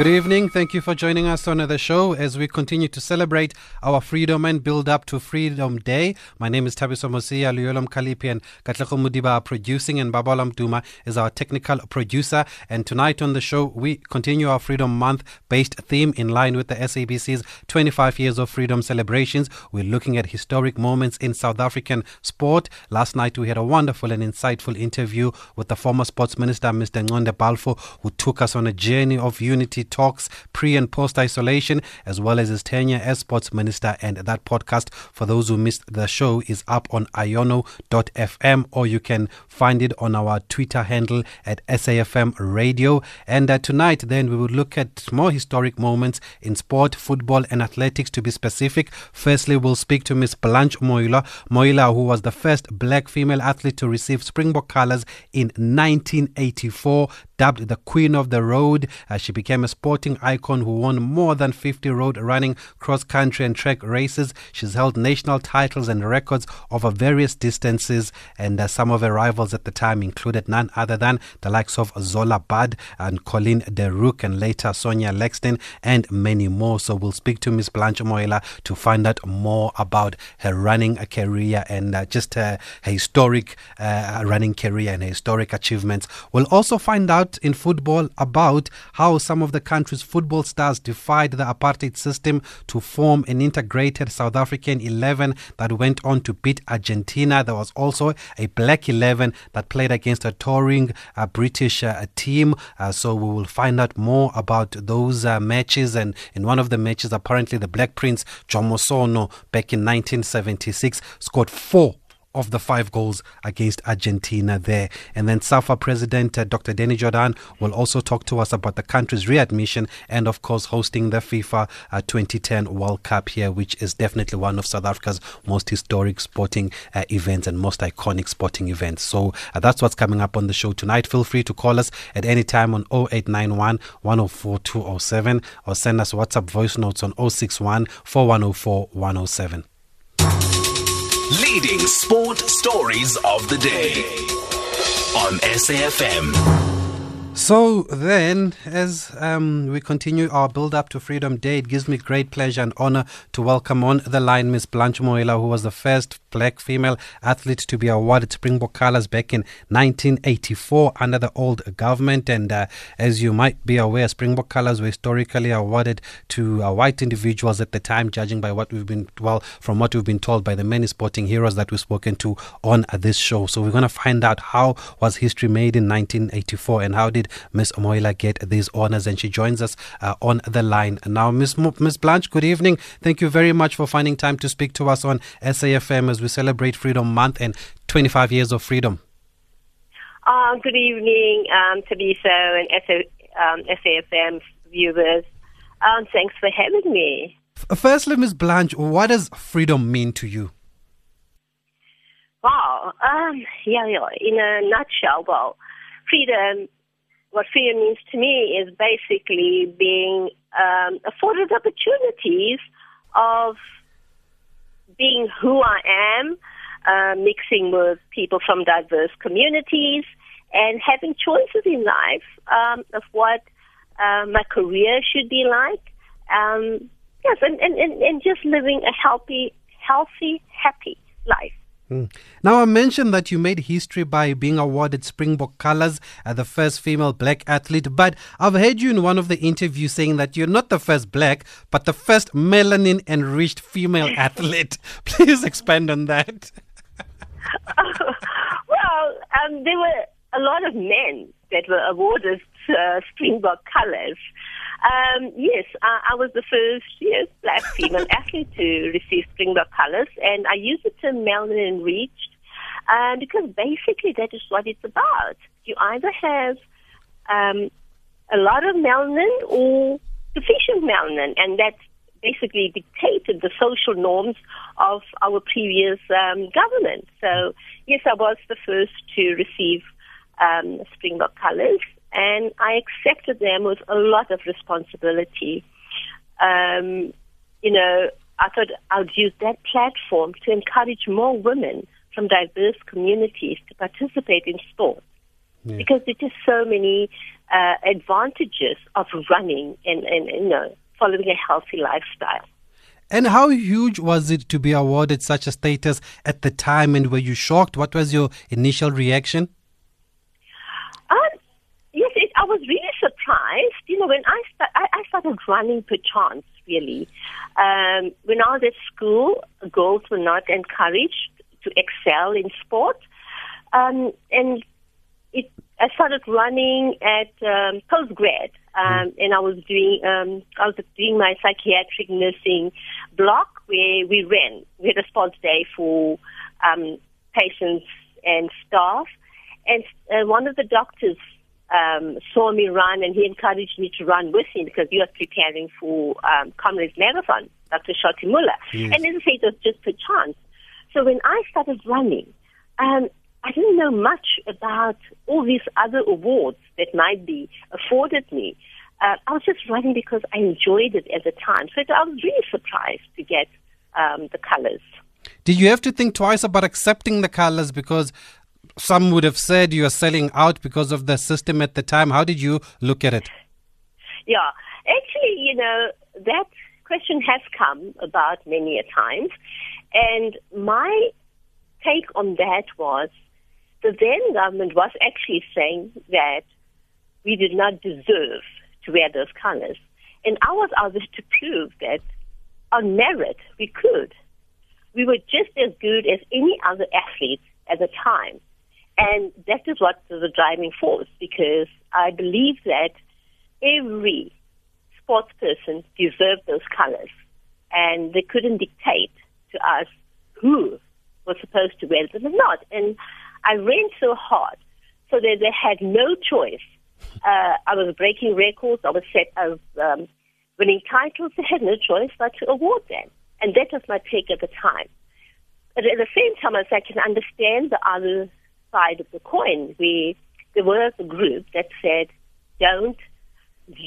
Good evening. Thank you for joining us on the show as we continue to celebrate our freedom and build up to Freedom Day. My name is Thabiso Mosia, Luyolom Kalipi and Katleko Mudiba are producing and Babalam Duma is our technical producer. And tonight on the show, we continue our Freedom Month based theme in line with the SABC's 25 years of freedom celebrations. We're looking at historic moments in South African sport. Last night we had a wonderful and insightful interview with the former sports minister, Mr. Ngconde Balfour, who took us on a journey of unity talks pre and post isolation, as well as his tenure as sports minister. And that podcast, for those who missed the show, is up on iono.fm or you can find it on our Twitter handle at SAFM Radio. And uh, tonight, then, we will look at more historic moments in sport, football, and athletics to be specific. Firstly, we'll speak to Miss Blanche Moila, Moila, who was the first black female athlete to receive Springbok colors in 1984 dubbed the Queen of the Road. Uh, she became a sporting icon who won more than 50 road running, cross country, and track races. She's held national titles and records over various distances, and uh, some of her rivals at the time included none other than the likes of Zola Budd and Colleen de Reuck, and later Sonja Laxton, and many more. So we'll speak to Miss Blanche Moila to find out more about her running career and uh, just her, her historic uh, running career and her historic achievements. We'll also find out in football about how some of the country's football stars defied the apartheid system to form an integrated South African 11 that went on to beat Argentina. There was also a black 11 that played against a touring uh, British uh, team. Uh, so we will find out more about those uh, matches. And in one of the matches, apparently the Black Prince, Jomo Sono, back in 1976, scored four of the five goals against Argentina there. And then SAFA President uh, Dr. Danny Jordaan will also talk to us about the country's readmission and, of course, hosting the FIFA uh, 2010 World Cup here, which is definitely one of South Africa's most historic sporting uh, events and most iconic sporting events. So uh, that's what's coming up on the show tonight. Feel free to call us at any time on 0891 104 207 or send us WhatsApp voice notes on 061 4104 107 leading sport stories of the day on SAFM. So then, as um, we continue our build up to Freedom Day, it gives me great pleasure and honor to welcome on the line Miss Blanche Moila, who was the first black female athlete to be awarded Springbok colors back in 1984 under the old government. And uh, as you might be aware, Springbok colors were historically awarded to uh, white individuals at the time, judging by what we've been, well, from what we've been told by the many sporting heroes that we've spoken to on uh, this show. So we're going to find out how was history made in 1984 and how did Miss Moila get these honors. And she joins us uh, on the line now. Miss, Miss Blanche, good evening. Thank you very much for finding time to speak to us on SAFM as we celebrate Freedom Month and 25 years of freedom. Uh, good evening, um, Thabiso and um, SAFM viewers. Um, thanks for having me. Firstly, Ms. Blanche, what does freedom mean to you? Wow, um, yeah, yeah. In a nutshell, well, freedom, what freedom means to me is basically being um, afforded opportunities of being who I am, uh, mixing with people from diverse communities, and having choices in life um, of what uh, my career should be like. Um, yes, and, and, and just living a healthy, healthy, happy life. Mm. Now, I mentioned that you made history by being awarded Springbok colors as the first female black athlete, but I've heard you in one of the interviews saying that you're not the first black, but the first melanin enriched female athlete. Please expand on that. well, um, there were a lot of men that were awarded uh, Springbok colors. Um, yes, I, I, was the first yes, black female athlete to receive Springbok colors, and I use the term melanin enriched um, because basically that is what it's about. You either have um, a lot of melanin or deficient melanin, and that basically dictated the social norms of our previous um, government. So, yes, I was the first to receive um, Springbok colors, and I accepted them with a lot of responsibility. Um, you know, I thought I would use that platform to encourage more women from diverse communities to participate in sport Yeah. because there's just so many uh, advantages of running and, and, you know, following a healthy lifestyle. And how huge was it to be awarded such a status at the time? And were you shocked? What was your initial reaction? Um, yes, it, I was really surprised. You know, when I, sta- I, I started running per chance, really. Um, when I was at school, girls were not encouraged to excel in sport. Um, and it, I started running at um, postgrad, um, and I was doing um, I was doing my psychiatric nursing block where we ran. We had a sports day for um, patients and staff, and uh, one of the doctors um, saw me run, and he encouraged me to run with him because he was preparing for um, Comrades Marathon, Dr. Shoti Muller. Yes. And as I say, it was just per chance. So when I started running, um, I didn't know much about all these other awards that might be afforded me. Uh, I was just running because I enjoyed it at the time. So I was really surprised to get um, the colors. Did you have to think twice about accepting the colors because some would have said you are selling out because of the system at the time? How did you look at it? Yeah, actually, you know, that question has come about many a times. And my take on that was the then government was actually saying that we did not deserve to wear those colors. And I was out to prove that on merit we could. We were just as good as any other athlete at the time. And that is what the driving force because I believe that every sports person deserved those colors. And they couldn't dictate to us who was supposed to wear them or not. And I ran so hard so that they had no choice. Uh, I was breaking records. I was set of um, winning titles. They had no choice but to award them. And that was my take at the time. But at the same time, as I can understand the other side of the coin, where there was a group that said, don't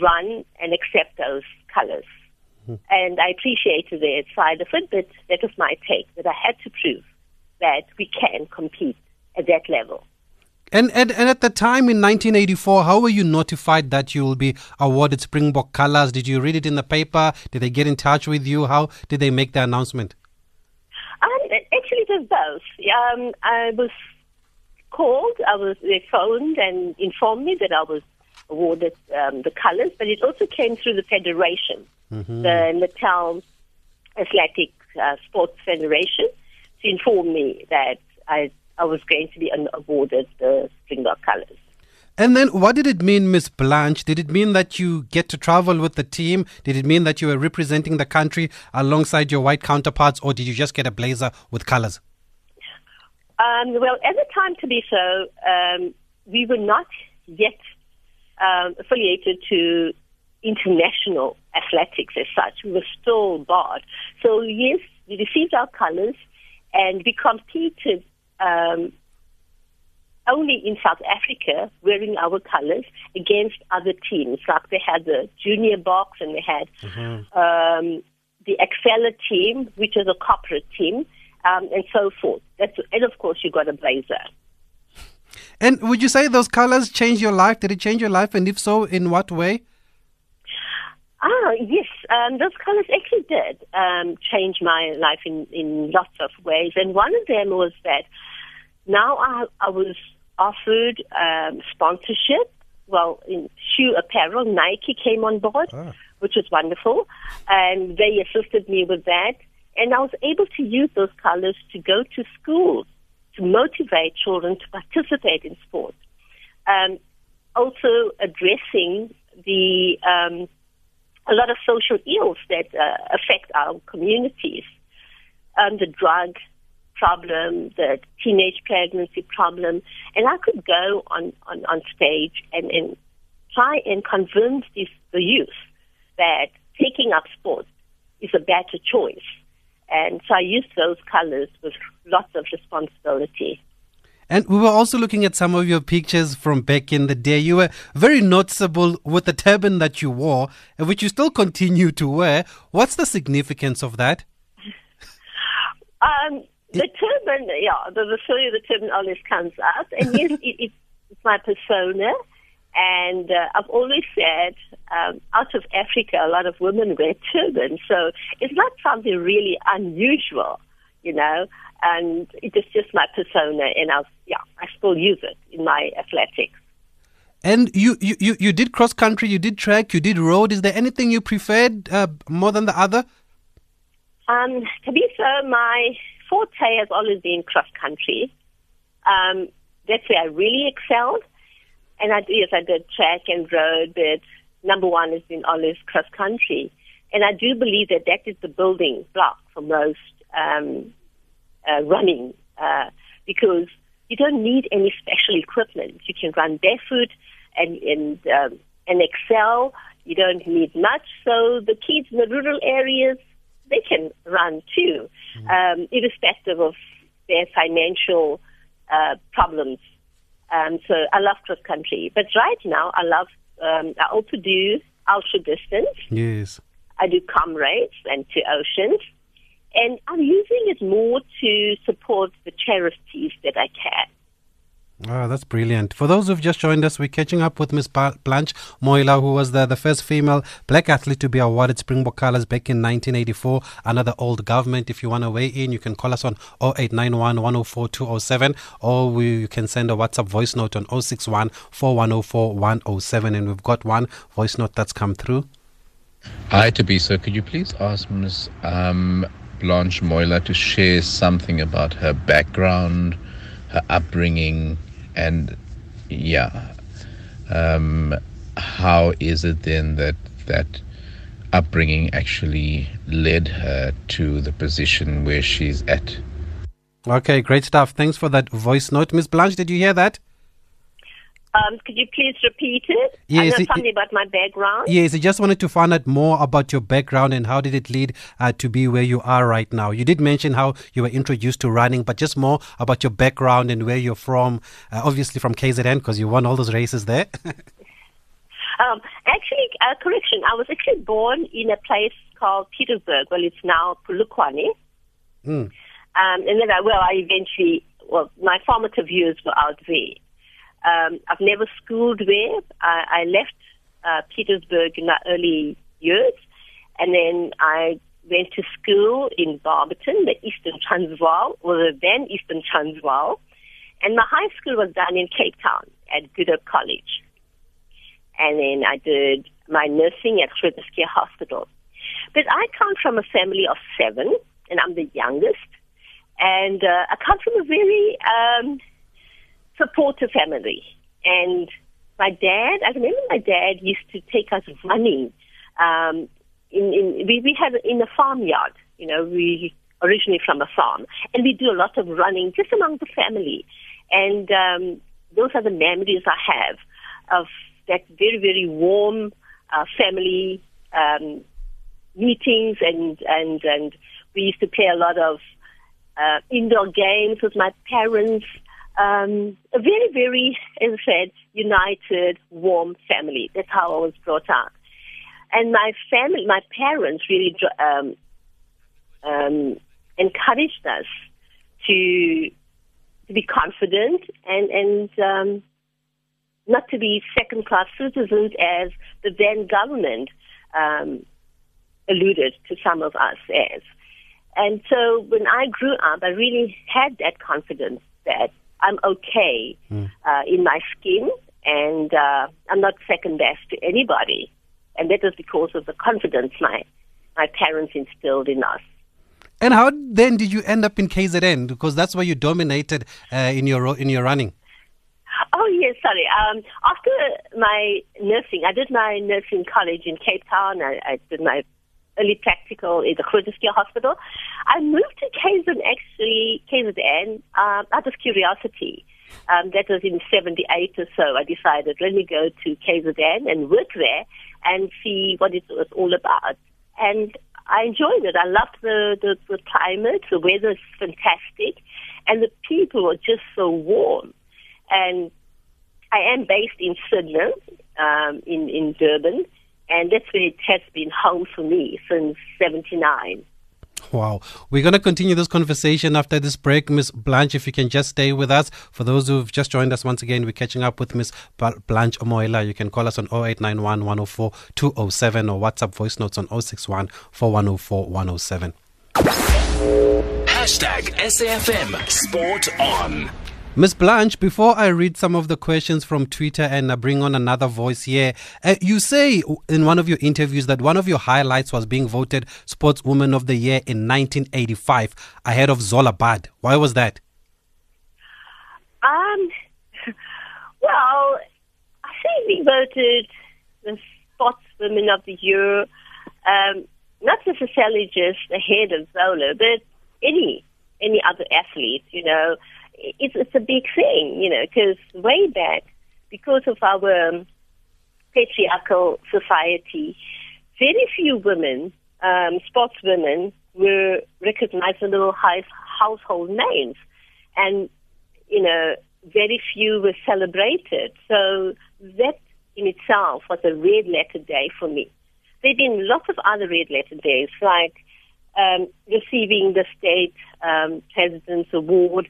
run and accept those colors. And I appreciated their side of it, but that was my take, that I had to prove that we can compete at that level. And, and and at the time in 1984, how were you notified that you will be awarded Springbok colors? Did you read it in the paper? Did they get in touch with you? How did they make the announcement? Um, actually, it was both. Um, I was called, I was they phoned and informed me that I was awarded um, the colors, but it also came through the federation, the Natal Athletic uh, Sports Federation, to inform me that I I was going to be awarded the Springbok colors. And then, what did it mean, Miss Blanche? Did it mean that you get to travel with the team? Did it mean that you were representing the country alongside your white counterparts, or did you just get a blazer with colors? Um, well, at the time, to be so, um, we were not yet um, affiliated to international athletics as such. We were still barred. So, yes, we received our colors and we competed um, only in South Africa wearing our colors against other teams. Like they had the junior box and they had um, the Exceller team, which is a corporate team, um, and so forth. That's, and of course, you got a blazer. And would you say those colors changed your life? Did it change your life? And if so, in what way? Ah, yes, um, those colors actually did um, change my life in, in lots of ways. And one of them was that now I, I was offered um, sponsorship. Well, in shoe apparel, Nike came on board, which was wonderful. And they assisted me with that. And I was able to use those colors to go to schools to motivate children to participate in sports. Um, also addressing the um, a lot of social ills that uh, affect our communities. Um, the drug problem, the teenage pregnancy problem, and I could go on, on, on stage and, and try and convince the youth that taking up sports is a better choice. And so I used those colors with lots of responsibility. And we were also looking at some of your pictures from back in the day. You were very noticeable with the turban that you wore, and which you still continue to wear. What's the significance of that? Um, the turban, yeah, the, the story of the turban always comes up. And yes, it, it, it's my persona. And uh, I've always said, um, out of Africa, a lot of women wear turbans. So it's not something really unusual, you know. And it is just my persona. And I, yeah, I still use it in my athletics. And you, you, you, you did cross country, you did track, you did road. Is there anything you preferred uh, more than the other? Um, to be fair, my forte has always been cross country. Um, that's where I really excelled. And I do, yes, I did track and road, but number one has been always cross country. And I do believe that that is the building block for most um, uh, running uh, because you don't need any special equipment. You can run barefoot and and um, and excel. You don't need much. So the kids in the rural areas they can run too, mm. um, irrespective of their financial uh, problems. Um, so I love cross country, but right now I love. Um, I also do ultra distance. Yes. I do comrades and two oceans. And I'm using it more to support the charities that I can. Oh, that's brilliant. For those who've just joined us, we're catching up with Miss Blanche Moila, who was the, the first female black athlete to be awarded Springbok colors back in 1984 under the old government. If you want to weigh in, you can call us on 0891 104 207 or we, you can send a WhatsApp voice note on 061 4104 107. And we've got one voice note that's come through. Hi, Tabisa. Could you please ask Ms. Um, Blanche Moila to share something about her background, her upbringing, and yeah, um, how is it then that that upbringing actually led her to the position where she's at? Okay, great stuff. Thanks for that voice note, Miss Blanche. Did you hear that? Um, could you please repeat it? Yes, I know something about my background. Yes, I just wanted to find out more about your background and how did it lead uh, to be where you are right now. You did mention how you were introduced to running, but just more about your background and where you're from. Uh, obviously from KZN because you won all those races there. Um, actually, uh, correction. I was actually born in a place called Petersburg. Well, it's now Polokwane. Mm. Um, and then, I, well, I eventually, well, my formative years were out there. Um, I've never schooled there. I, I left uh, Petersburg in my early years, and then I went to school in Barberton, the Eastern Transvaal, or the then Eastern Transvaal, and my high school was done in Cape Town at Good Hope College. And then I did my nursing at Schuur Hospital. But I come from a family of seven, and I'm the youngest. And uh, I come from a very um, supportive family. And my dad, I remember my dad used to take us running. Um, in, in we, we had in a farmyard, you know, we originally from a farm, and we do a lot of running just among the family. And um, those are the memories I have of that very very warm uh, family um, meetings, and and and we used to play a lot of uh, indoor games with my parents um, a very, very, as I said, united, warm family. That's how I was brought up. And my family, my parents really um, um, encouraged us to to be confident and and um, not to be second class citizens as the then government um, alluded to some of us as. And so when I grew up, I really had that confidence that I'm okay Mm. uh, in my skin, and uh, I'm not second best to anybody. And that was because of the confidence my my parents instilled in us. and how then did you end up in KZN? Because that's where you dominated uh, in your in your running. Oh yes, sorry. Um, after my nursing, I did my nursing college in Cape Town. I, I did my early practical in the Schuur Hospital. I moved to KZN actually KZN um, out of curiosity. Um, that was in '78 or so. I decided let me go to KZN and work there and see what it was all about. And I enjoyed it. I loved the, the, the climate. The weather is fantastic, and the people were just so warm. And I am based in Sydney, um, in in Durban, and that's where it has been home for me since '79. Wow. We're going to continue this conversation after this break. Miss Blanche, if you can just stay with us. For those who've just joined us once again, we're catching up with Miss Blanche Moila. You can call us on 0891 104 207 or WhatsApp voice notes on 061 4104 107. Hashtag SAFM Sport On. Miss Blanche, before I read some of the questions from Twitter and I bring on another voice here, uh, you say in one of your interviews that one of your highlights was being voted Sportswoman of the Year in 1985 ahead of Zola Budd. Why was that? Um, well, I think we voted the Sportswoman of the Year, um, not necessarily just ahead of Zola, but any any other athlete, you know it's, it's a big thing, you know, because way back, because of our um, patriarchal society, very few women, um, sportswomen, were recognized as little household names. And, you know, very few were celebrated. So that in itself was a red letter day for me. There have been lots of other red letter days, like um, receiving the state um, president's award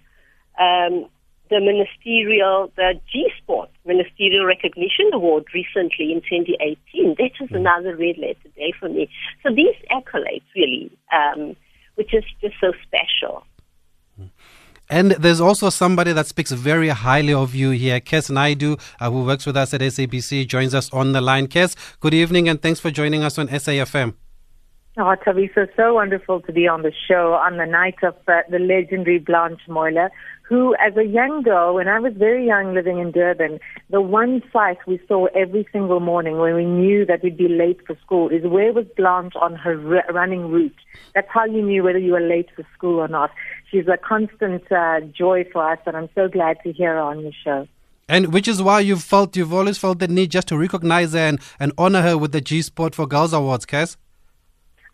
um, the ministerial, the G Sport Ministerial Recognition Award recently in 2018. That was another red letter day for me. So these accolades really, um, which is just so special. And there's also somebody that speaks very highly of you here, Kes Naidoo, uh, who works with us at SABC, joins us on the line. Kes, good evening and thanks for joining us on SAFM. Oh, Thabiso, so wonderful to be on the show on the night of uh, the legendary Blanche Moila, who, as a young girl, when I was very young living in Durban, the one sight we saw every single morning when we knew that we'd be late for school is where was Blanche on her running route. That's how you knew whether you were late for school or not. She's a constant uh, joy for us, and I'm so glad to hear her on your show. And which is why you've felt, you've always felt the need just to recognize her and, and honor her with the G Sport for Girls Awards, Kes?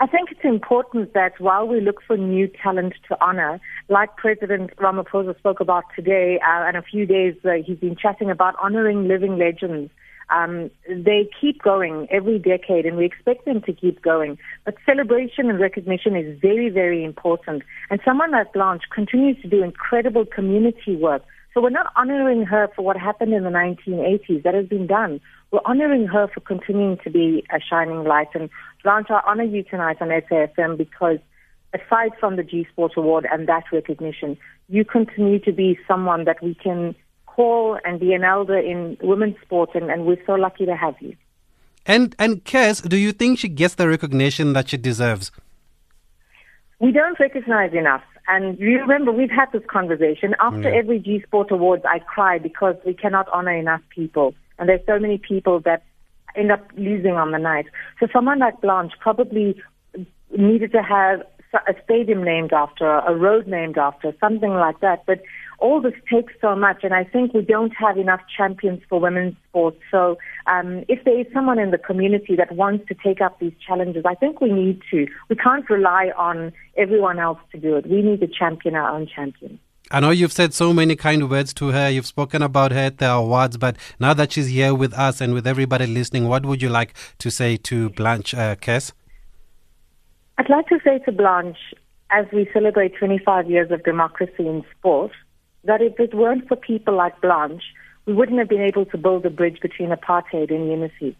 I think it's important that while we look for new talent to honor, like President Ramaphosa spoke about today, uh, and a few days uh, he's been chatting about honoring living legends. Um, they keep going every decade, and we expect them to keep going. But celebration and recognition is very, very important. And someone like Blanche continues to do incredible community work. So we're not honoring her for what happened in the 1980s. That has been done. We're honoring her for continuing to be a shining light. And Blanche, I honor you tonight on SAFM because aside from the G Sport Award and that recognition, you continue to be someone that we can call and be an elder in women's sport, and, and we're so lucky to have you. And and Kes, do you think she gets the recognition that she deserves? We don't recognize enough. And you remember, we've had this conversation. After yeah. every G Sport Awards, I cry because we cannot honor enough people. And there's so many people that end up losing on the night. So someone like Blanche probably needed to have a stadium named after, a road named after, something like that. But all this takes so much, and I think we don't have enough champions for women's sports. So, um, if there is someone in the community that wants to take up these challenges, I think we need to. We can't rely on everyone else to do it. We need to champion our own champions. I know you've said so many kind words to her. You've spoken about her at the awards, but now that she's here with us and with everybody listening, what would you like to say to Blanche uh, Kes? I'd like to say to Blanche, as we celebrate 25 years of democracy in sport, that if it weren't for people like Blanche, we wouldn't have been able to build a bridge between apartheid and unity.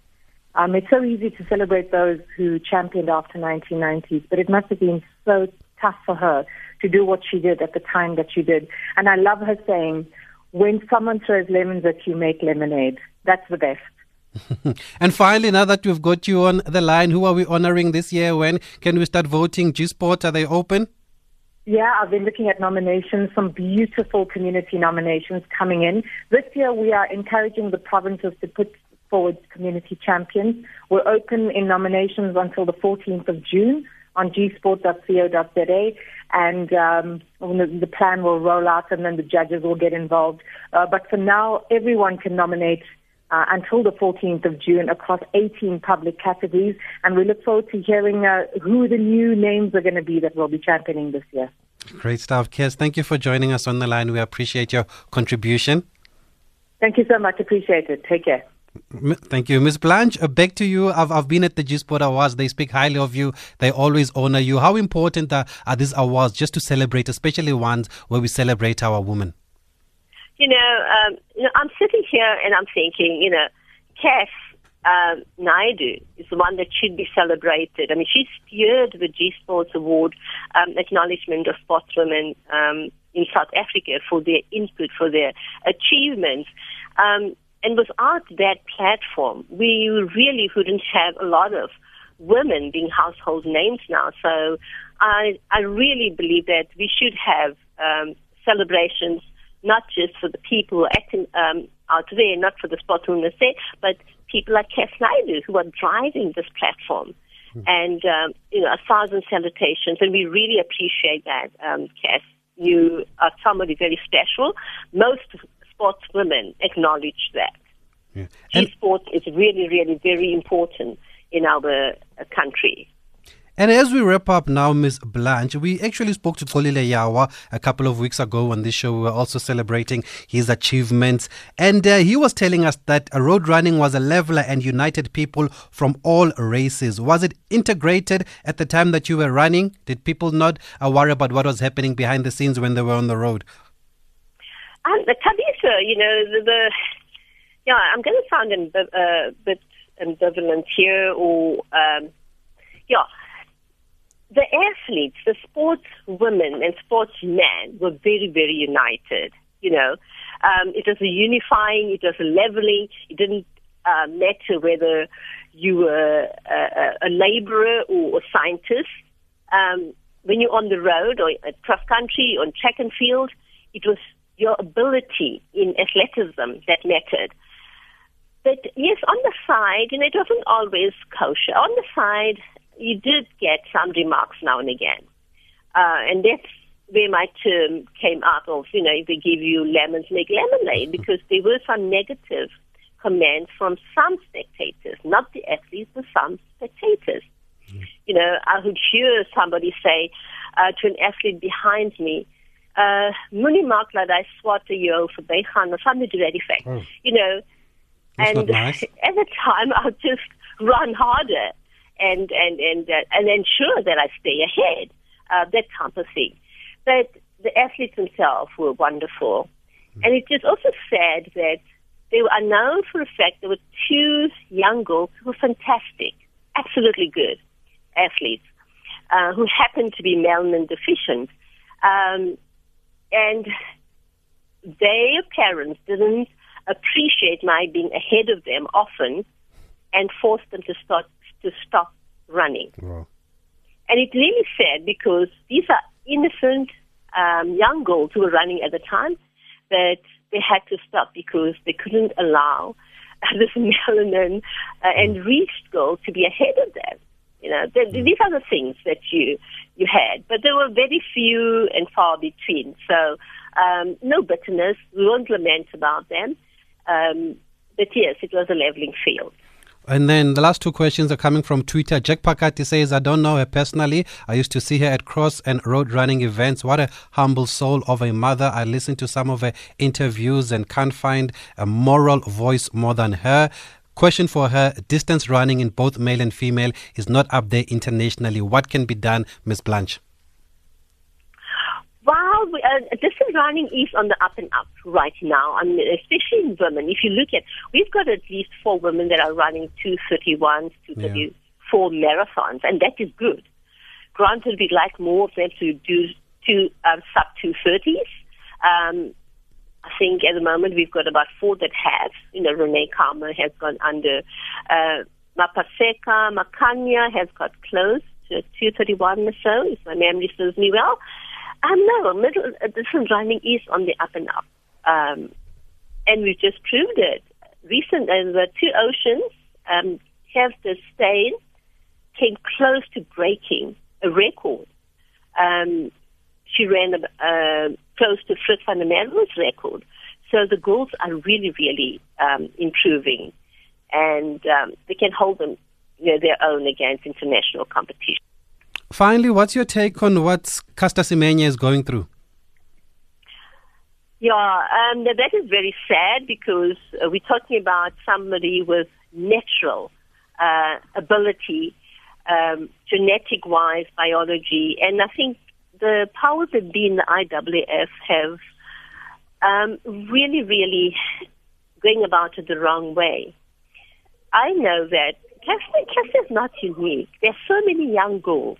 Um, it's so easy to celebrate those who championed after 1990s, but it must have been so tough for her to do what she did at the time that she did. And I love her saying, when someone throws lemons at you, make lemonade. That's the best. and finally, now that we've got you on the line, who are we honoring this year? When can we start voting? G Sport, are they open? Yeah, I've been looking at nominations, some beautiful community nominations coming in. This year, we are encouraging the provinces to put forward community champions. We're open in nominations until the 14th of June on gsport.co.za, and um, the, the, plan will roll out, and then the judges will get involved. Uh, but for now, everyone can nominate uh, until the 14th of June across 18 public categories, and we look forward to hearing uh, who the new names are going to be that we'll be championing this year. Great stuff, Kes. Thank you for joining us on the line. We appreciate your contribution. Thank you so much. Appreciate it. Take care. Thank you. Miss Blanche, back to you. I've, I've been at the G Sport Awards. They speak highly of you. They always honor you. How important are, are these awards just to celebrate, especially ones where we celebrate our women? You know, um, you know, I'm sitting here and I'm thinking, you know, Kes um, Naidoo is the one that should be celebrated. I mean, she steered the G Sports Award um, acknowledgement of sportswomen um, in South Africa for their input, for their achievements. Um, and without that platform, we really wouldn't have a lot of women being household names now. So I, I really believe that we should have um, celebrations not just for the people acting um, out there, not for the sportswomen say, but people like Kes Naidoo who are driving this platform. Mm. And, um, you know, a thousand salutations, and we really appreciate that, um, Kes. You are somebody very special. Most sportswomen acknowledge that. Yeah. G-sport is really, really very important in our uh, country. And as we wrap up now, Miss Blanche, we actually spoke to Xolile Yawa a couple of weeks ago on this show. We were also celebrating his achievements. And uh, he was telling us that road running was a leveler and united people from all races. Was it integrated at the time that you were running? Did people not uh, worry about what was happening behind the scenes when they were on the road? Um, the Tabitha, you know, the, the yeah, I'm going to sound a uh, bit ambivalent here, or um, yeah the athletes, the sports women and sports men were very, very united. You know, um, it was a unifying, it was a leveling. It didn't uh, matter whether you were a, a laborer or a scientist. Um, when you're on the road or at cross country on track and field, it was your ability in athleticism that mattered. But yes, on the side, you know, it wasn't always kosher. On the side, you did get some remarks now and again. Uh, and that's where my term came out of, you know, if they give you lemons, make lemonade, because there were some negative comments from some spectators, not the athletes, but some spectators. Mm. You know, I would hear somebody say uh, to an athlete behind me, uh, moenie maak dat hy swart jou verbygaan or something to that effect. Oh. You know, That's and nice. at the time I'll just run harder and and and uh, and ensure that I stay ahead. Uh, that type of thing. But the athletes themselves were wonderful, mm-hmm. and it is also sad that they are known for a fact there were two young girls who were fantastic, absolutely good athletes, uh, who happened to be melanin deficient, um, and their parents didn't appreciate my being ahead of them often and forced them to start to stop running. Wow. And it's really sad because these are innocent um, young girls who were running at the time, that they had to stop because they couldn't allow this melanin uh, and reached girls to be ahead of them. You know, the, mm. these are the things that you you had, but there were very few and far between. So um, no bitterness. We won't lament about them. Um, but yes, it was a leveling field. And then the last two questions are coming from Twitter. Jack Pakati says, I don't know her personally. I used to see her at cross and road running events. What a humble soul of a mother. I listened to some of her interviews and can't find a moral voice more than her. Question for her distance running in both male and female is not up there internationally. What can be done, Miss Blanche? Well, uh, distance running is on the up and up right now, I mean, especially in women. If you look at, we've got at least four women that are running 231s, 234 yeah. marathons, and that is good. Granted, we'd like more of them to do two um, sub 230s. Um, I think at the moment we've got about four that have. You know, Rene Kalmer has gone under. Uh, Mapaseka Makhanya has got close to 231 or so, if my memory serves me well. Um, no, middle uh, distance running is on the up and up, um, and we've just proved it. Recent, uh, the two oceans um, Gerda Steyn came close to breaking a record. Um, she ran uh, close to Frith van der Merwe's record. So the girls are really, really um, improving, and um, they can hold them you know, their own against international competition. Finally, what's your take on what Caster Semenya is going through? Yeah, um, that is very sad because uh, we're talking about somebody with natural uh, ability, um, genetic wise, biology, and I think the powers that be in the IAAF have um, really, really going about it the wrong way. I know that Caster is not unique. There are so many young girls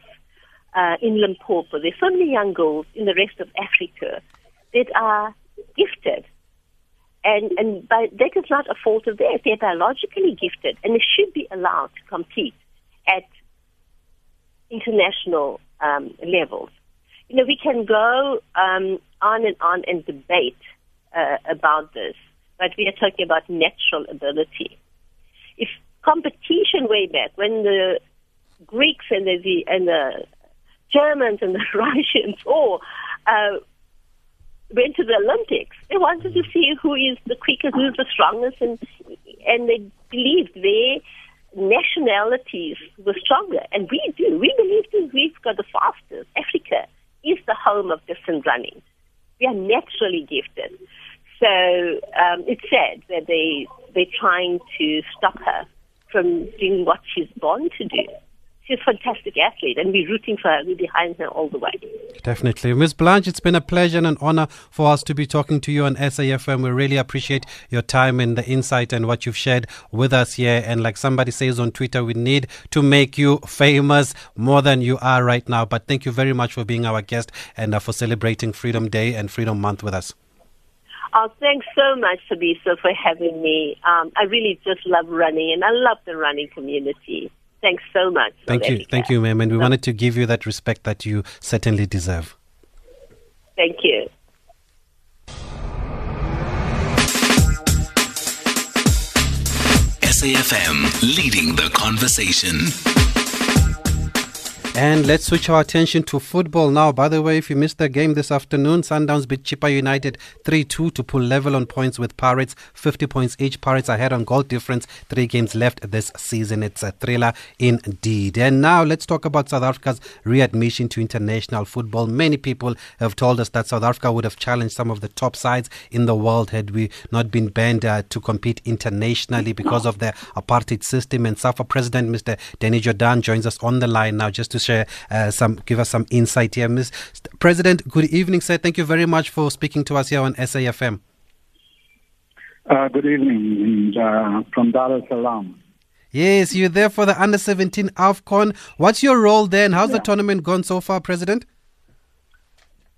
uh, in Limpopo. There's so many young girls in the rest of Africa that are gifted. And, and by, that is not a fault of theirs. They're biologically gifted and they should be allowed to compete at international um, levels. You know, we can go um, on and on and debate uh, about this, but we are talking about natural ability. If competition way back when the Greeks and the, and the Germans and the Russians all uh, went to the Olympics. They wanted to see who is the quickest, who's the strongest, and and they believed their nationalities were stronger, and we do. We believe that we've got the fastest. Africa is the home of distance running. We are naturally gifted. So um, it's sad that they they're trying to stop her from doing what she's born to do she's a fantastic athlete, and we're rooting for her. We're behind her all the way. Definitely. Ms. Blanche, it's been a pleasure and an honor for us to be talking to you on SAFM. We really appreciate your time and the insight and what you've shared with us here. And like somebody says on Twitter, we need to make you famous more than you are right now. But thank you very much for being our guest and uh, for celebrating Freedom Day and Freedom Month with us. Oh, thanks so much, Sabisa, for having me. Um, I really just love running, and I love the running community. Thanks so much. Thank you. Thank you, ma'am. And we so, wanted to give you that respect that you certainly deserve. Thank you. SAFM leading the conversation. And let's switch our attention to football now. By the way, if you missed the game this afternoon, Sundowns beat Chippa United 3 2 to pull level on points with Pirates, 50 points each. Pirates ahead on goal difference, three games left this season. It's a thriller indeed. And now let's talk about South Africa's readmission to international football. Many people have told us that South Africa would have challenged some of the top sides in the world had we not been banned uh, to compete internationally because of the apartheid system. And SAFA President Mr. Danny Jordaan joins us on the line now just to share uh, some, give us some insight here. Ms. President, good evening, sir. Thank you very much for speaking to us here on SAFM. Uh, good evening uh, from Dar es Salaam. Yes, you're there for the under 17 AFCON. What's your role there and how's yeah. the tournament gone so far, President?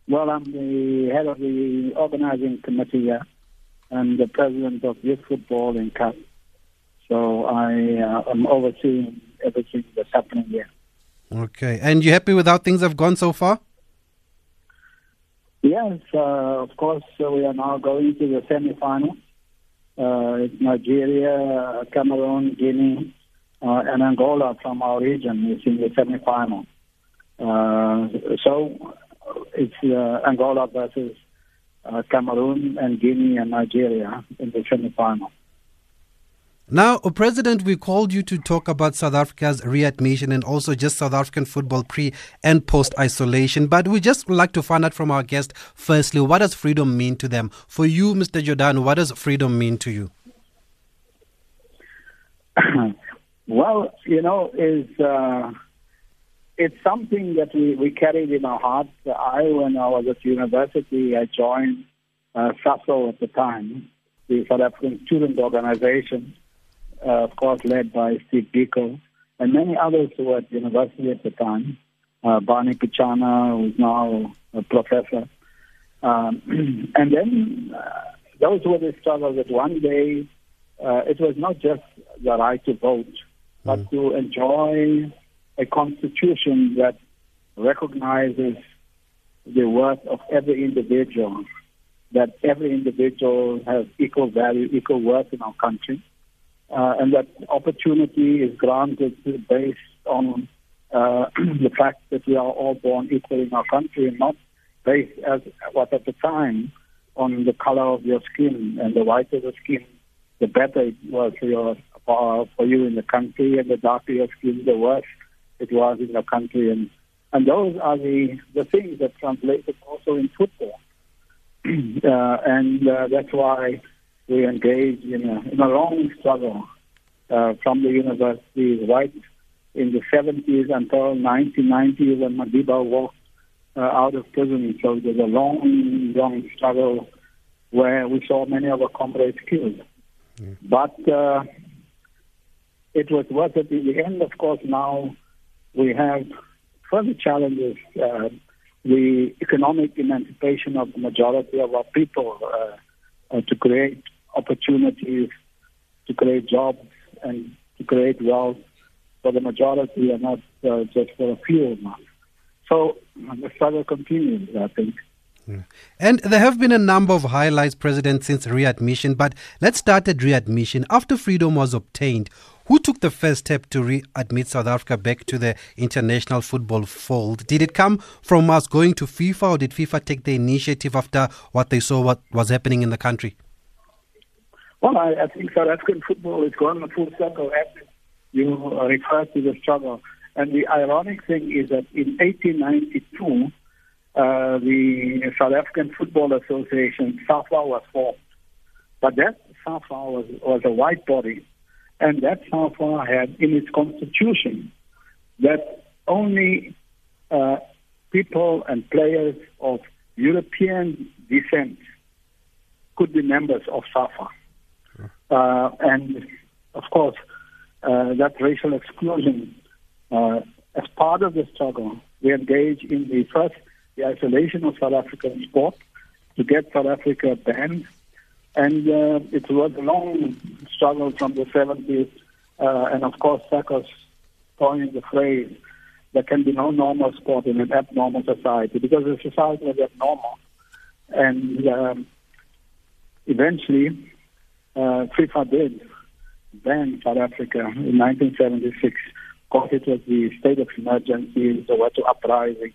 Well, I'm the head of the organizing committee here and the president of youth football in CAF. So I uh, am overseeing everything that's happening here. Okay. And you happy with how things have gone so far? Yes, uh, of course, uh, we are now going to the semi-final. Uh, it's Nigeria, Cameroon, Guinea, uh, and Angola from our region is in the semi-final. Uh, so it's uh, Angola versus Cameroon and Guinea and Nigeria in the semi-final. Now, President, we called you to talk about South Africa's readmission and also just South African football pre and post isolation. But we just like to find out from our guest, firstly, what does freedom mean to them? For you, Mr. Jordaan, what does freedom mean to you? well, you know, is uh, it's something that we, we carried in our hearts. I, when I was at university, I joined uh, SASO at the time, the South African Student Organization uh, of course, led by Steve Biko, and many others who were at university at the time. Uh, Barney Pityana, who's now a professor. Um, and then uh, those were the struggles that one day uh, it was not just the right to vote, but mm. to enjoy a constitution that recognizes the worth of every individual, that every individual has equal value, equal worth in our country, uh, and that opportunity is granted based on uh, the fact that we are all born equal in our country and not based as what at the time on the color of your skin and the whiter the skin, the better it was for, your, for, for you in the country, and the darker your skin, the worse it was in the country. And, and those are the, the things that translated also in football. uh, and uh, that's why we engaged in a, in a long struggle uh, from the university right in the 70s until 1990 when Madiba walked uh, out of prison. So it was a long, long struggle where we saw many of our comrades killed. Mm. But uh, it was worth it in the end. Of course, now we have further challenges. Uh, the economic emancipation of the majority of our people uh, uh, to create opportunities, to create jobs, and to create wealth for the majority and not uh, just for a few of us. So the struggle continues, I think. And there have been a number of highlights, President, since readmission. But let's start at readmission. After freedom was obtained, who took the first step to readmit South Africa back to the international football fold? Did it come from us going to FIFA, or did FIFA take the initiative after what they saw what was happening in the country? Well, I, I think South African football is gone a full circle as you refer to the struggle. And the ironic thing is that in 1892, uh, the South African Football Association, SAFA, was formed. But that SAFA was, was a white body and that SAFA had in its constitution that only uh, people and players of European descent could be members of SAFA. Uh, and of course, uh, that racial exclusion, uh, as part of the struggle, we engage in the first the isolation of South African sport to get South Africa banned and uh, it was a long struggle from the 70s. Uh, and of course, SACOS coined the phrase, there can be no normal sport in an abnormal society because the society was abnormal. And um, eventually, uh, FIFA did ban South Africa in 1976 because it was the state of emergency, the Soweto uprising.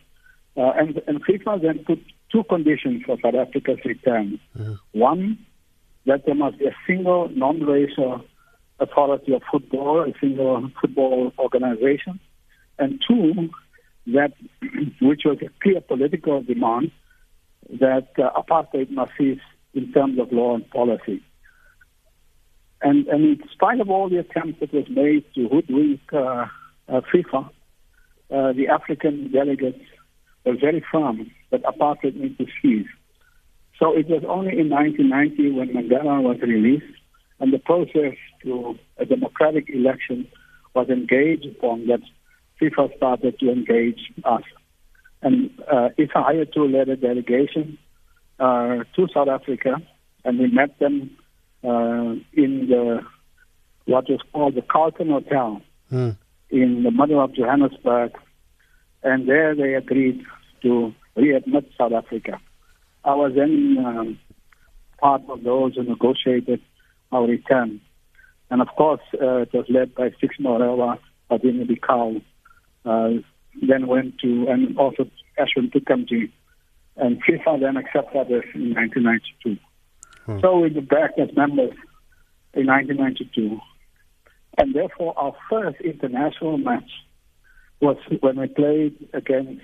Uh, and, and FIFA then put two conditions for South Africa's return. Mm-hmm. One, that there must be a single non-racial authority of football, a single football organization, and two, that which was a clear political demand that uh, apartheid must cease in terms of law and policy. And, and in spite of all the attempts that was made to hoodwink uh, uh, FIFA, uh, the African delegates were very firm that apartheid needs to cease. So it was only in 1990 when Mandela was released and the process to a democratic election was engaged upon that FIFA started to engage us. And uh, Issa Hayatou led a delegation uh, to South Africa, and we met them in the what was called the Carlton Hotel mm. in the middle of Johannesburg, and there they agreed to readmit South Africa. I was then um, part of those who negotiated our return. And of course, uh, it was led by Stix Morewa, Adini Bikau, uh, then went to, and also Ashwin Trikamjee. And FIFA then accepted us in 1992. Hmm. So we were back as members in 1992. And therefore, our first international match was when we played against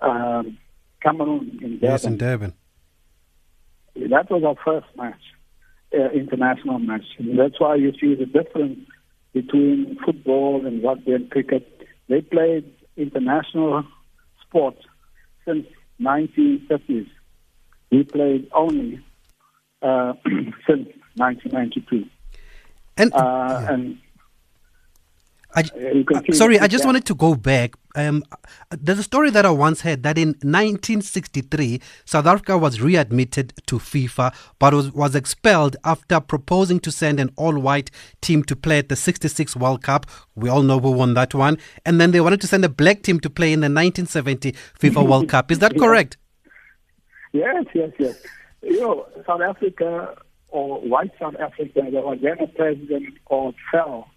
um, Cameroon in Durban. Yes, in Durban. That was our first match, uh, international match. And that's why you see the difference between football and rugby and cricket. They played international sports since 1950s. We played only uh, since 1992. And, uh, yeah. and I, uh, sorry, I just wanted to go back. Um, there's a story that I once heard that in 1963, South Africa was readmitted to FIFA, but was, was expelled after proposing to send an all-white team to play at the 66 World Cup. We all know who won that one. And then they wanted to send a black team to play in the 1970 FIFA World Cup. Is that correct? Yes, yes, yes. You know, South Africa or white South Africa, there was then a president called Fell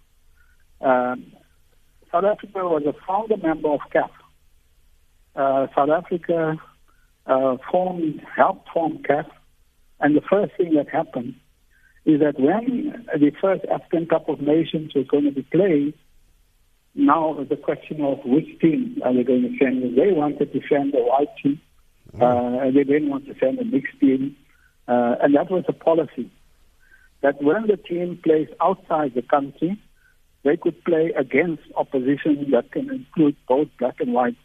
um, South Africa was a founder member of CAF. Uh, South Africa uh, formed, helped form CAF, and the first thing that happened is that when the first African Cup of Nations was going to be played, now the question of which team are they going to send? They wanted to send the white team, Uh, they didn't want to send a mixed team. Uh, and that was a policy that when the team plays outside the country, they could play against opposition that can include both black and white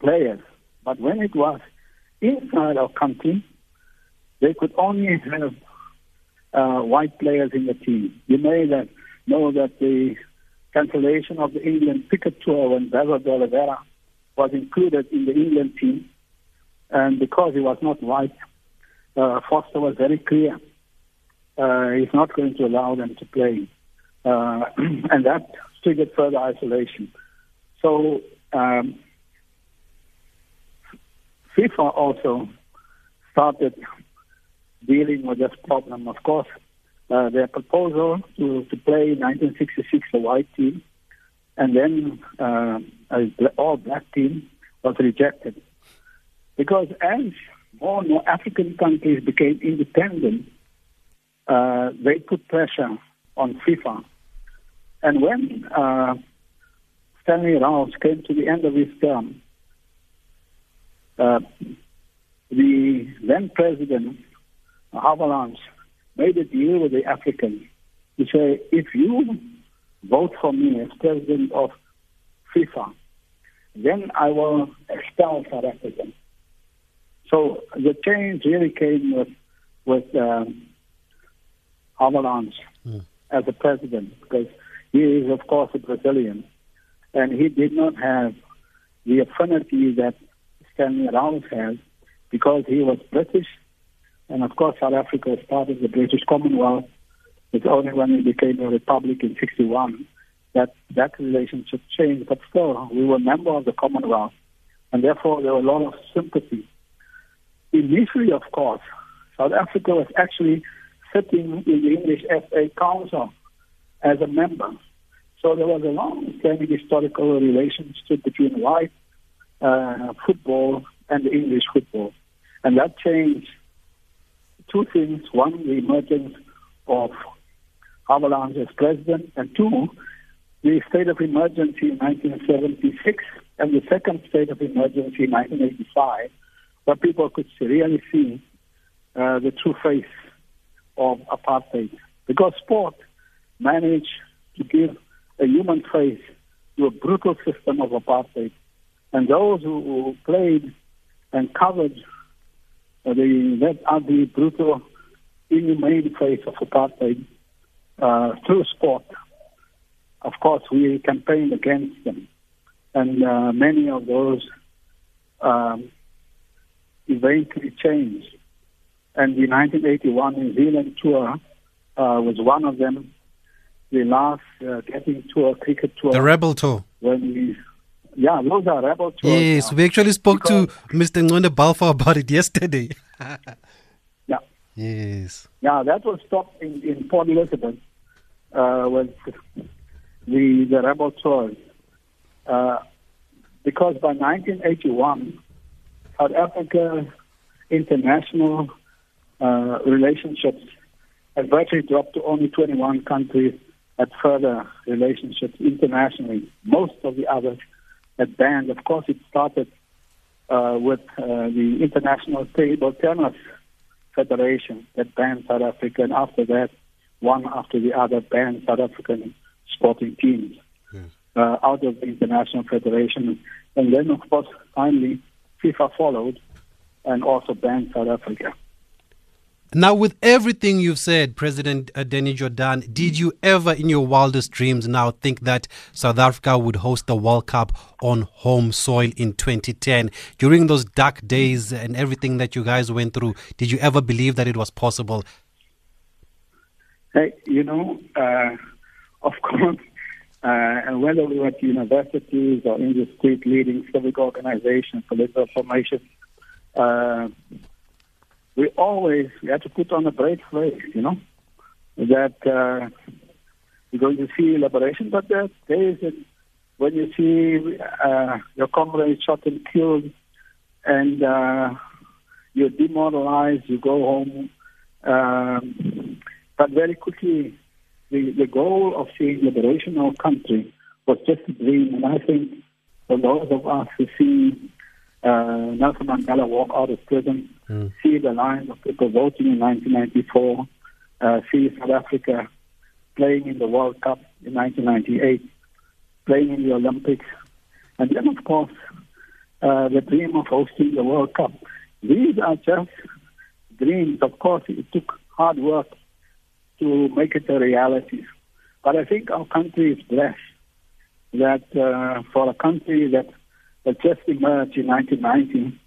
players. But when it was inside our country, they could only have uh, white players in the team. You may that know that the cancellation of the England cricket tour when Bevo D'Oliveira was included in the England team, and because he was not white, uh, Vorster was very clear. Uh, he's not going to allow them to play. Uh, and that triggered further isolation. So um, FIFA also started dealing with this problem. Of course, uh, their proposal to, to play 1966 a white team and then uh, a all black team was rejected because as more and more African countries became independent, uh, they put pressure on FIFA. And when uh, Stanley Rouse came to the end of his term, uh, the then president, Havelange, made a deal with the Africans to say, if you vote for me as president of FIFA, then I will expel South Africa. So the change really came with with um, Havelange mm. as a president because he is, of course, a Brazilian, and he did not have the affinity that Stanley Rouse has because he was British, and of course, South Africa was part of the British Commonwealth. It's only when we became a republic in '61 that that relationship changed. But still, we were a member of the Commonwealth, and therefore there were a lot of sympathy. Initially, of course, South Africa was actually sitting in the English FA Council as a member. So there was a long-standing historical relationship between white uh, football and English football. And that changed two things. One, the emergence of Havelange as president, and two, the state of emergency in 1976 and the second state of emergency in 1985, where people could really see uh, the true face of apartheid. Because sport managed to give a human face to a brutal system of apartheid. And those who, played and covered the that ugly, brutal, inhumane face of apartheid uh, through sport. Of course, we campaigned against them, and uh, many of those um, eventually changed. And the 1981 New Zealand tour uh, was one of them. The last uh, Gatting tour, cricket tour. The Rebel Tour. When we, yeah, those are Rebel tours. Yes, we actually spoke because, to Mr. Ngconde Balfour about it yesterday. yeah. Yes. Yeah, that was stopped in, in Port Elizabeth uh, with the, the Rebel tours. Uh, because by 1981, South Africa international uh, relationships had virtually dropped to only 21 countries had further relationships internationally. Most of the others had banned. Of course, it started uh, with uh, the International Table Tennis Federation that banned South Africa, and after that, one after the other banned South African sporting teams yes. uh, out of the International Federation. And then, of course, finally, FIFA followed and also banned South Africa. Now, with everything you've said, President uh, Danny Jordaan, did you ever in your wildest dreams now think that South Africa would host the World Cup on home soil in 2010? During those dark days and everything that you guys went through, did you ever believe that it was possible? Hey, you know, uh, of course, uh, whether we were at universities or in street leading civic organizations, political formations, uh, we always we have to put on a brave face, you know, that uh, you're going to see liberation, but there are days when you see uh, your comrades shot and killed, and uh, you're demoralized, you go home. Um, but very quickly, the, the goal of seeing liberation of our country was just a dream, and I think for those of us who see uh, Nelson Mandela walk out of prison, Mm. see the lines of people voting in 1994, uh, see South Africa playing in the World Cup in 1998, playing in the Olympics, and then, of course, uh, the dream of hosting the World Cup. These are just dreams. Of course, it took hard work to make it a reality. But I think our country is blessed that uh, for a country that, that just emerged in 1990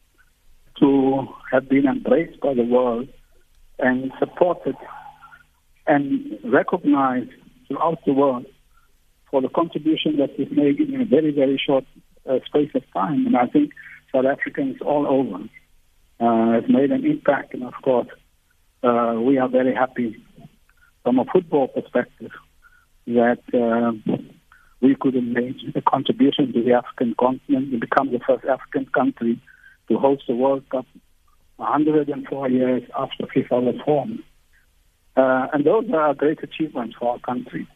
to have been embraced by the world and supported and recognized throughout the world for the contribution that we've made in a very, very short uh, space of time. And I think South Africans all over uh, have made an impact. And of course, uh, we are very happy from a football perspective that uh, we could make a contribution to the African continent and become the first African country to host the World Cup 104 years after FIFA was formed. Uh, and those are great achievements for our country.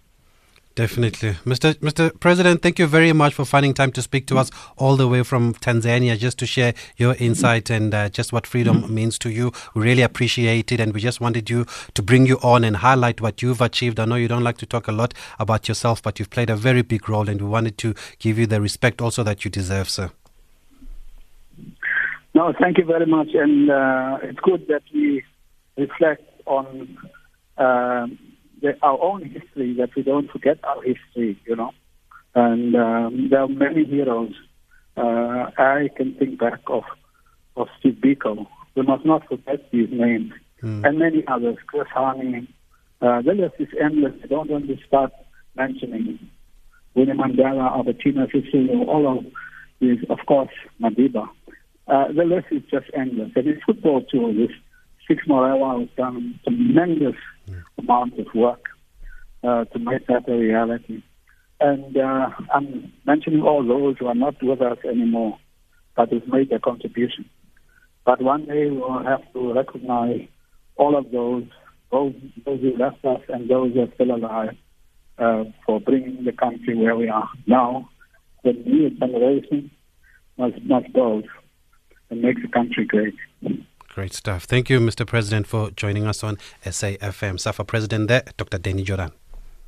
Definitely. Mr. Mr. President, thank you very much for finding time to speak to us all the way from Tanzania just to share your insight and uh, just what freedom means to you. We really appreciate it and we just wanted you to bring you on and highlight what you've achieved. I know you don't like to talk a lot about yourself, but you've played a very big role and we wanted to give you the respect also that you deserve, sir. No, thank you very much. And uh, it's good that we reflect on uh, the, our own history, that we don't forget our history, you know. And um, there are many heroes. Uh, I can think back of, of Steve Biko. We must not forget these names. And many others, Chris Hani. Uh, the list is endless. I don't want to start mentioning Winnie Mandela, Albertina Sisulu, all of these, of course, Madiba. Uh, the list is just endless. And in football too, this Stix Morewa has done tremendous amount of work uh, to make that a reality. And uh, I'm mentioning all those who are not with us anymore, but who've made their contribution. But one day we'll have to recognize all of those, those, those who left us and those who are still alive, uh, for bringing the country where we are now. The new generation must, must go and make the country great. Great stuff. Thank you, Mr. President, for joining us on SAFM. SAFA President there, Dr. Danny Jordaan.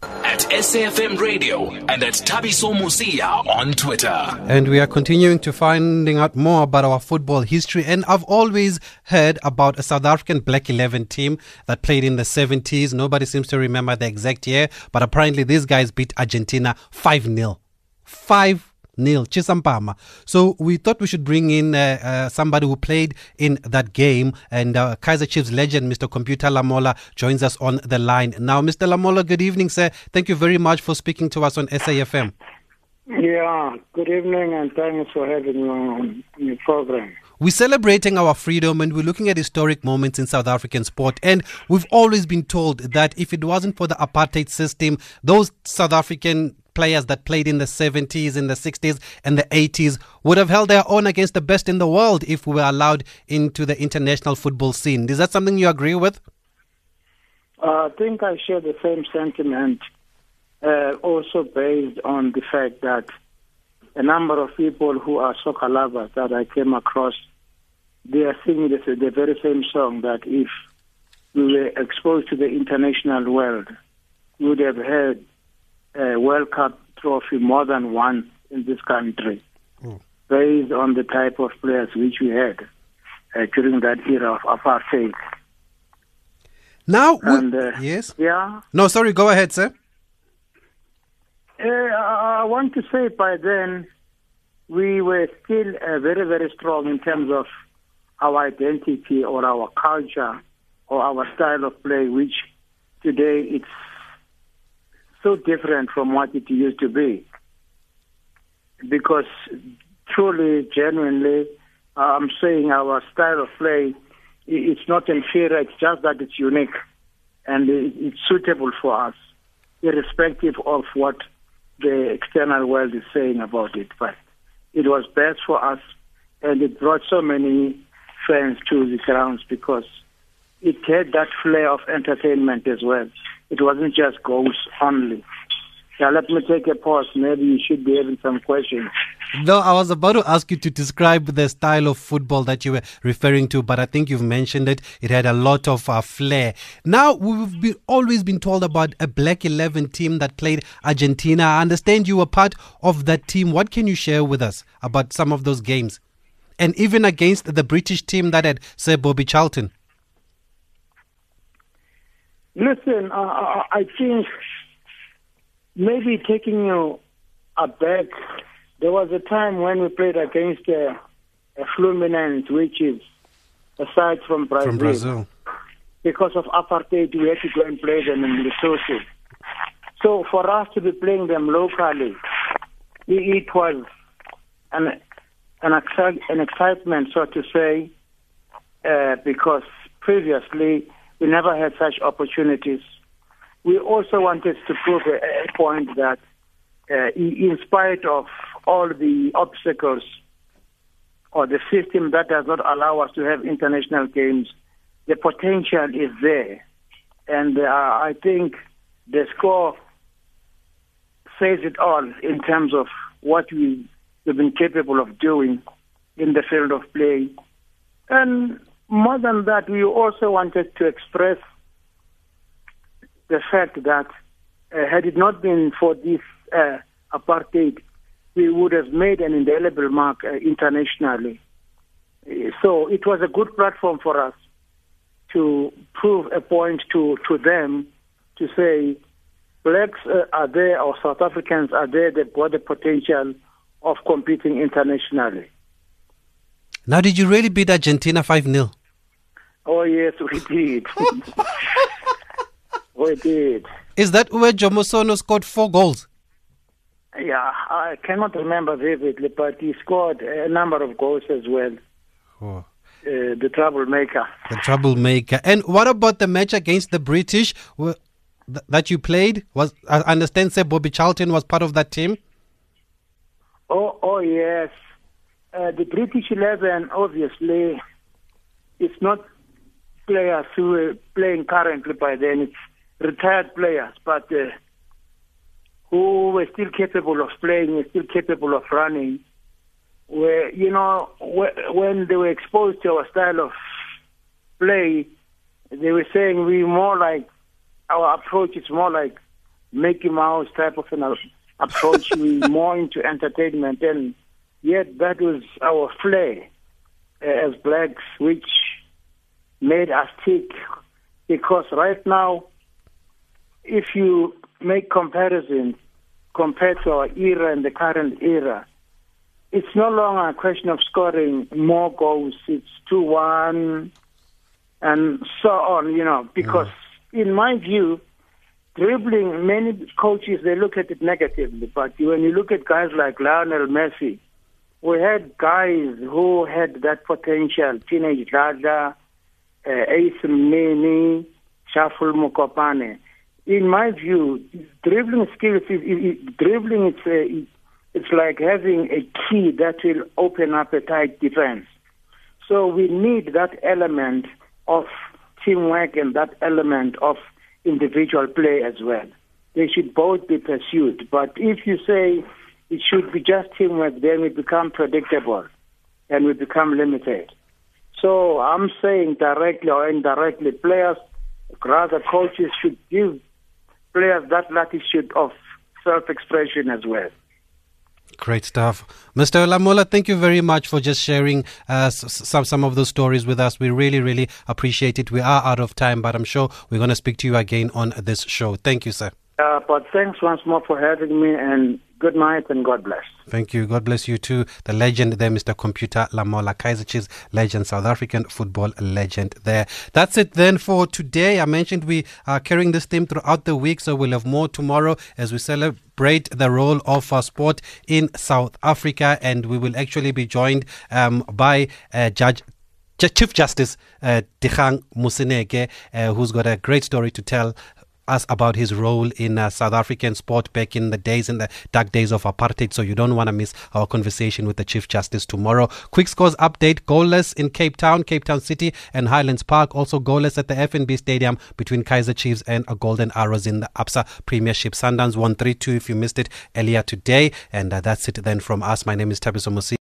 At SAFM Radio and at Thabiso Mosia on Twitter. And we are continuing to finding out more about our football history. And I've always heard about a South African Black 11 team that played in the 70s. Nobody seems to remember the exact year, but apparently these guys beat Argentina 5 0. 5 nil Chisampama. So we thought we should bring in uh, uh, somebody who played in that game, and uh, Kaizer Chiefs legend, Mr. Computer Lamola, joins us on the line now. Mr. Lamola, good evening, sir. Thank you very much for speaking to us on SAFM. Yeah, good evening and thanks for having me on your program. We're celebrating our freedom and we're looking at historic moments in South African sport. And we've always been told that if it wasn't for the apartheid system, those South African players that played in the 70s, in the 60s, and the 80s would have held their own against the best in the world if we were allowed into the international football scene. Is that something you agree with? Uh, I think I share the same sentiment, uh, also based on the fact that a number of people who are soccer lovers that I came across, they are singing the, the very same song that if we were exposed to the international world, we would have had a World Cup trophy more than once in this country, based on the type of players which we had uh, during that era of apartheid. Now, And, uh, yes? Yeah. No, sorry, go ahead, sir. Uh, I I want to say by then we were still uh, very, very strong in terms of our identity or our culture or our style of play, which today it's so different from what it used to be. Because truly, genuinely, I'm saying our style of play, it's not inferior, it's just that it's unique and it's suitable for us, irrespective of what the external world is saying about it. But it was best for us, and it brought so many fans to the grounds because it had that flair of entertainment as well. It wasn't just goals only. Now let me take a pause. Maybe you should be having some questions No, I was about to ask you to describe the style of football that you were referring to, but I think you've mentioned it. It had a lot of uh, flair. Now, we've been, always been told about a Black 11 team that played Argentina. I understand you were part of that team. What can you share with us about some of those games? And even against the British team that had Sir Bobby Charlton. Listen, uh, I think maybe taking you aback, there was a time when we played against uh, a Fluminense, which is aside from Brazil. From Brazil. Because of apartheid, we had to go and play them in the Lesotho. So for us to be playing them locally, it was an an, an excitement, so to say, uh, because previously we never had such opportunities. We also wanted to prove a, point that, uh, in spite of all the obstacles or the system that does not allow us to have international games, the potential is there. And uh, I think the score says it all in terms of what we, we've been capable of doing in the field of play. And more than that, we also wanted to express the fact that uh, had it not been for this uh, apartheid, we would have made an indelible mark uh, internationally. So it was a good platform for us to prove a point to, to them to say blacks uh, are there or South Africans are there, they've got the potential of competing internationally. Now, did you really beat Argentina 5 0? Oh, yes, we did. we did. Is that where Jomo Sono scored four goals? Yeah, I cannot remember vividly, but he scored a number of goals as well. Oh. Uh, the troublemaker. The troublemaker. And what about the match against the British that you played? Was I understand, say Bobby Charlton was part of that team. Oh, oh yes. Uh, the British Eleven, obviously, it's not players who are playing currently by then. It's retired players, but uh, who were still capable of playing, were still capable of running. Where you know when they were exposed to our style of play, they were saying we more like our approach is more like Mickey Mouse type of an approach. we more into entertainment, and yet that was our flair uh, as blacks, which made us tick because right now, if you make comparison compared to our era and the current era, it's no longer a question of scoring more goals. It's 2 1 and so on, you know, because mm. in my view, dribbling, many coaches, they look at it negatively. But when you look at guys like Lionel Messi, we had guys who had that potential, teenage Dladla, Eh, Ace Mnini, Shaful Mokopane. In my view, dribbling skills, is, is, dribbling it's, a, eh, it's like having a key that will open up a tight defense. So we need that element of teamwork and that element of individual play as well. They should both be pursued. But if you say it should be just teamwork, then we become predictable and we become limited. So I'm saying directly or indirectly, players, rather coaches should give players that latitude of self-expression as well. Great stuff. Mr. Lamola, thank you very much for just sharing uh, some, some of those stories with us. We really, really appreciate it. We are out of time, but I'm sure we're going to speak to you again on this show. Thank you, sir. Uh, but thanks once more for having me and good night and God bless. Thank you. God bless you too. The legend there, Mr. Computer Lamola Kaizer legend, South African football legend there. That's it then for today. I mentioned we are carrying this theme throughout the week, so we'll have more tomorrow as we celebrate the role of uh, sport in South Africa, and we will actually be joined um, by uh, Judge Chief Justice uh, Dikgang Moseneke, uh, who's got a great story to tell us about his role in uh, South African sport back in the days, in the dark days of apartheid. So you don't want to miss our conversation with the Chief Justice tomorrow. Quick scores update goalless in Cape Town, Cape Town City, and Highlands Park. Also goalless at the FNB Stadium between Kaizer Chiefs and Golden Arrows in the ABSA Premiership. Sundowns 1 3 2 if you missed it earlier today. And uh, that's it then from us. My name is Thabiso Musi.